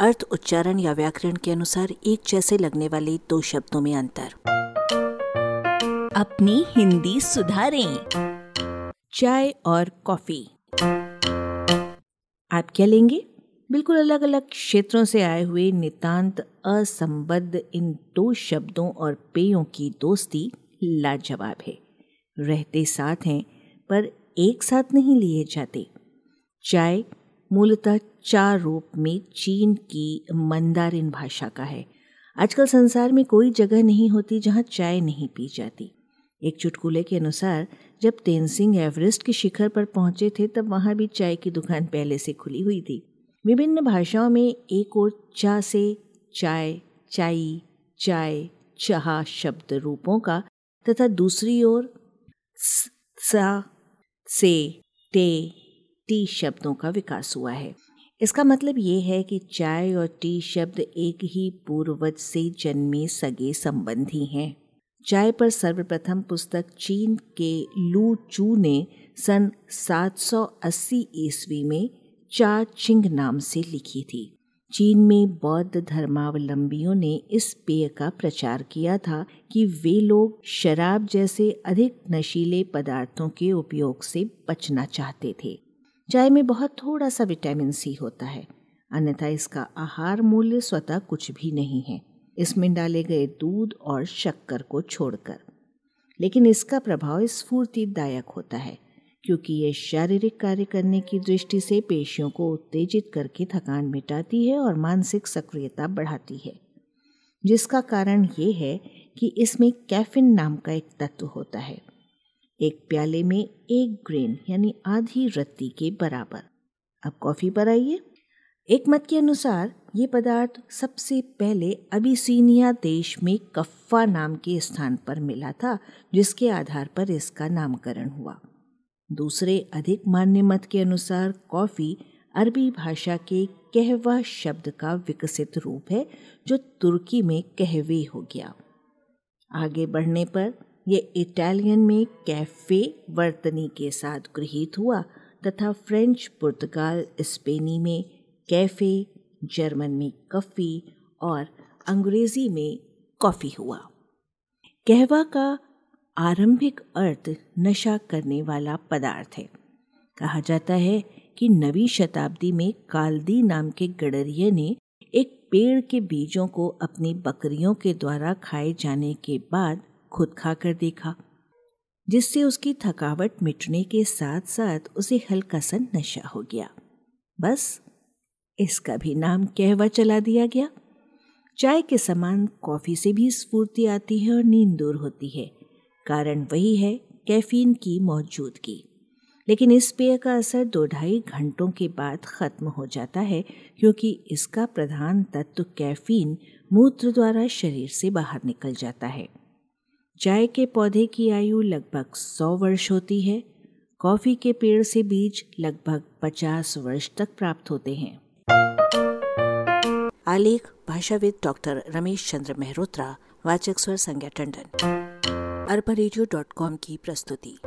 अर्थ, उच्चारण या व्याकरण के अनुसार एक जैसे लगने वाले दो शब्दों में अंतर। अपनी हिंदी सुधारें। चाय और कॉफ़ी। आप क्या लेंगे? बिल्कुल अलग अलग क्षेत्रों से आए हुए नितांत असंबद्ध इन दो शब्दों और पेयों की दोस्ती लाजवाब है। रहते साथ हैं, पर एक साथ नहीं लिए जाते। चाय मूलतः चार रूप में चीन की मंदारिन भाषा का है। आजकल संसार में कोई जगह नहीं होती जहाँ चाय नहीं पी जाती। एक चुटकुले के अनुसार, जब तेनसिंग एवरेस्ट के शिखर पर पहुँचे थे, तब वहाँ भी चाय की दुकान पहले से खुली हुई थी। विभिन्न भाषाओं में एक और चा से चाय, चाई, चाय, चाह शब्द रूपों का तथा दूसरी ओर सा, से टे टी शब्दों का विकास हुआ है। इसका मतलब ये है कि चाय और टी शब्द एक ही पूर्वज से जन्मे सगे संबंधी हैं। चाय पर सर्वप्रथम पुस्तक चीन के लू चू ने सन 780 ईस्वी में चा चिंग नाम से लिखी थी। चीन में बौद्ध धर्मावलंबियों ने इस पेय का प्रचार किया था कि वे लोग शराब जैसे अधिक नशीले पदार्थों के उपयोग से बचना चाहते थे। चाय में बहुत थोड़ा सा विटामिन सी होता है। अन्यथा इसका आहार मूल्य स्वतः कुछ भी नहीं है। इसमें डाले गए दूध और शक्कर को छोड़कर। लेकिन इसका प्रभाव स्फूर्तिदायक होता है, क्योंकि ये शारीरिक कार्य करने की दृष्टि से पेशियों को उत्तेजित करके थकान मिटाती है और मानसिक सक्रियता बढ़ाती है। जिसका कारण ये है कि इसमें कैफिन नाम का एक तत्व होता है। एक प्याले में एक ग्रेन यानी आधी रत्ती के बराबर। अब कॉफ़ी पर आइए। एक मत के अनुसार, ये पदार्थ सबसे पहले अबिसीनिया देश में कफ्फा नाम के स्थान पर मिला था, जिसके आधार पर इसका नामकरण हुआ। दूसरे अधिक मान्य मत के अनुसार कॉफ़ी अरबी भाषा के कहवा शब्द का विकसित रूप है, जो तुर्की में कहवे हो गया। आगे बढ़ने पर ये इटालियन में कैफ़े वर्तनी के साथ गृहित हुआ तथा फ्रेंच, पुर्तगाल, स्पेनी में कैफ़े, जर्मन में कफ़ी और अंग्रेज़ी में कॉफ़ी हुआ। कहवा का आरंभिक अर्थ नशा करने वाला पदार्थ है। कहा जाता है कि नवी शताब्दी में कालदी नाम के गडरिये ने एक पेड़ के बीजों को अपनी बकरियों के द्वारा खाए जाने के बाद खुद खाकर देखा, जिससे उसकी थकावट मिटने के साथ साथ उसे हल्का सा नशा हो गया। बस, इसका भी नाम कहवा चला दिया गया। चाय के समान कॉफ़ी से भी स्फूर्ति आती है और नींद दूर होती है। कारण वही है, कैफीन की मौजूदगी। लेकिन इस पेय का असर दो ढाई घंटों के बाद खत्म हो जाता है, क्योंकि इसका प्रधान तत्व कैफीन मूत्र द्वारा शरीर से बाहर निकल जाता है। चाय के पौधे की आयु लगभग सौ वर्ष होती है, कॉफ़ी के पेड़ से बीज लगभग पचास वर्ष तक प्राप्त होते हैं। आलेख, भाषाविद डॉक्टर रमेश चंद्र मेहरोत्रा, वाचक स्वर संज्ञा टंडन। अरबा की प्रस्तुति।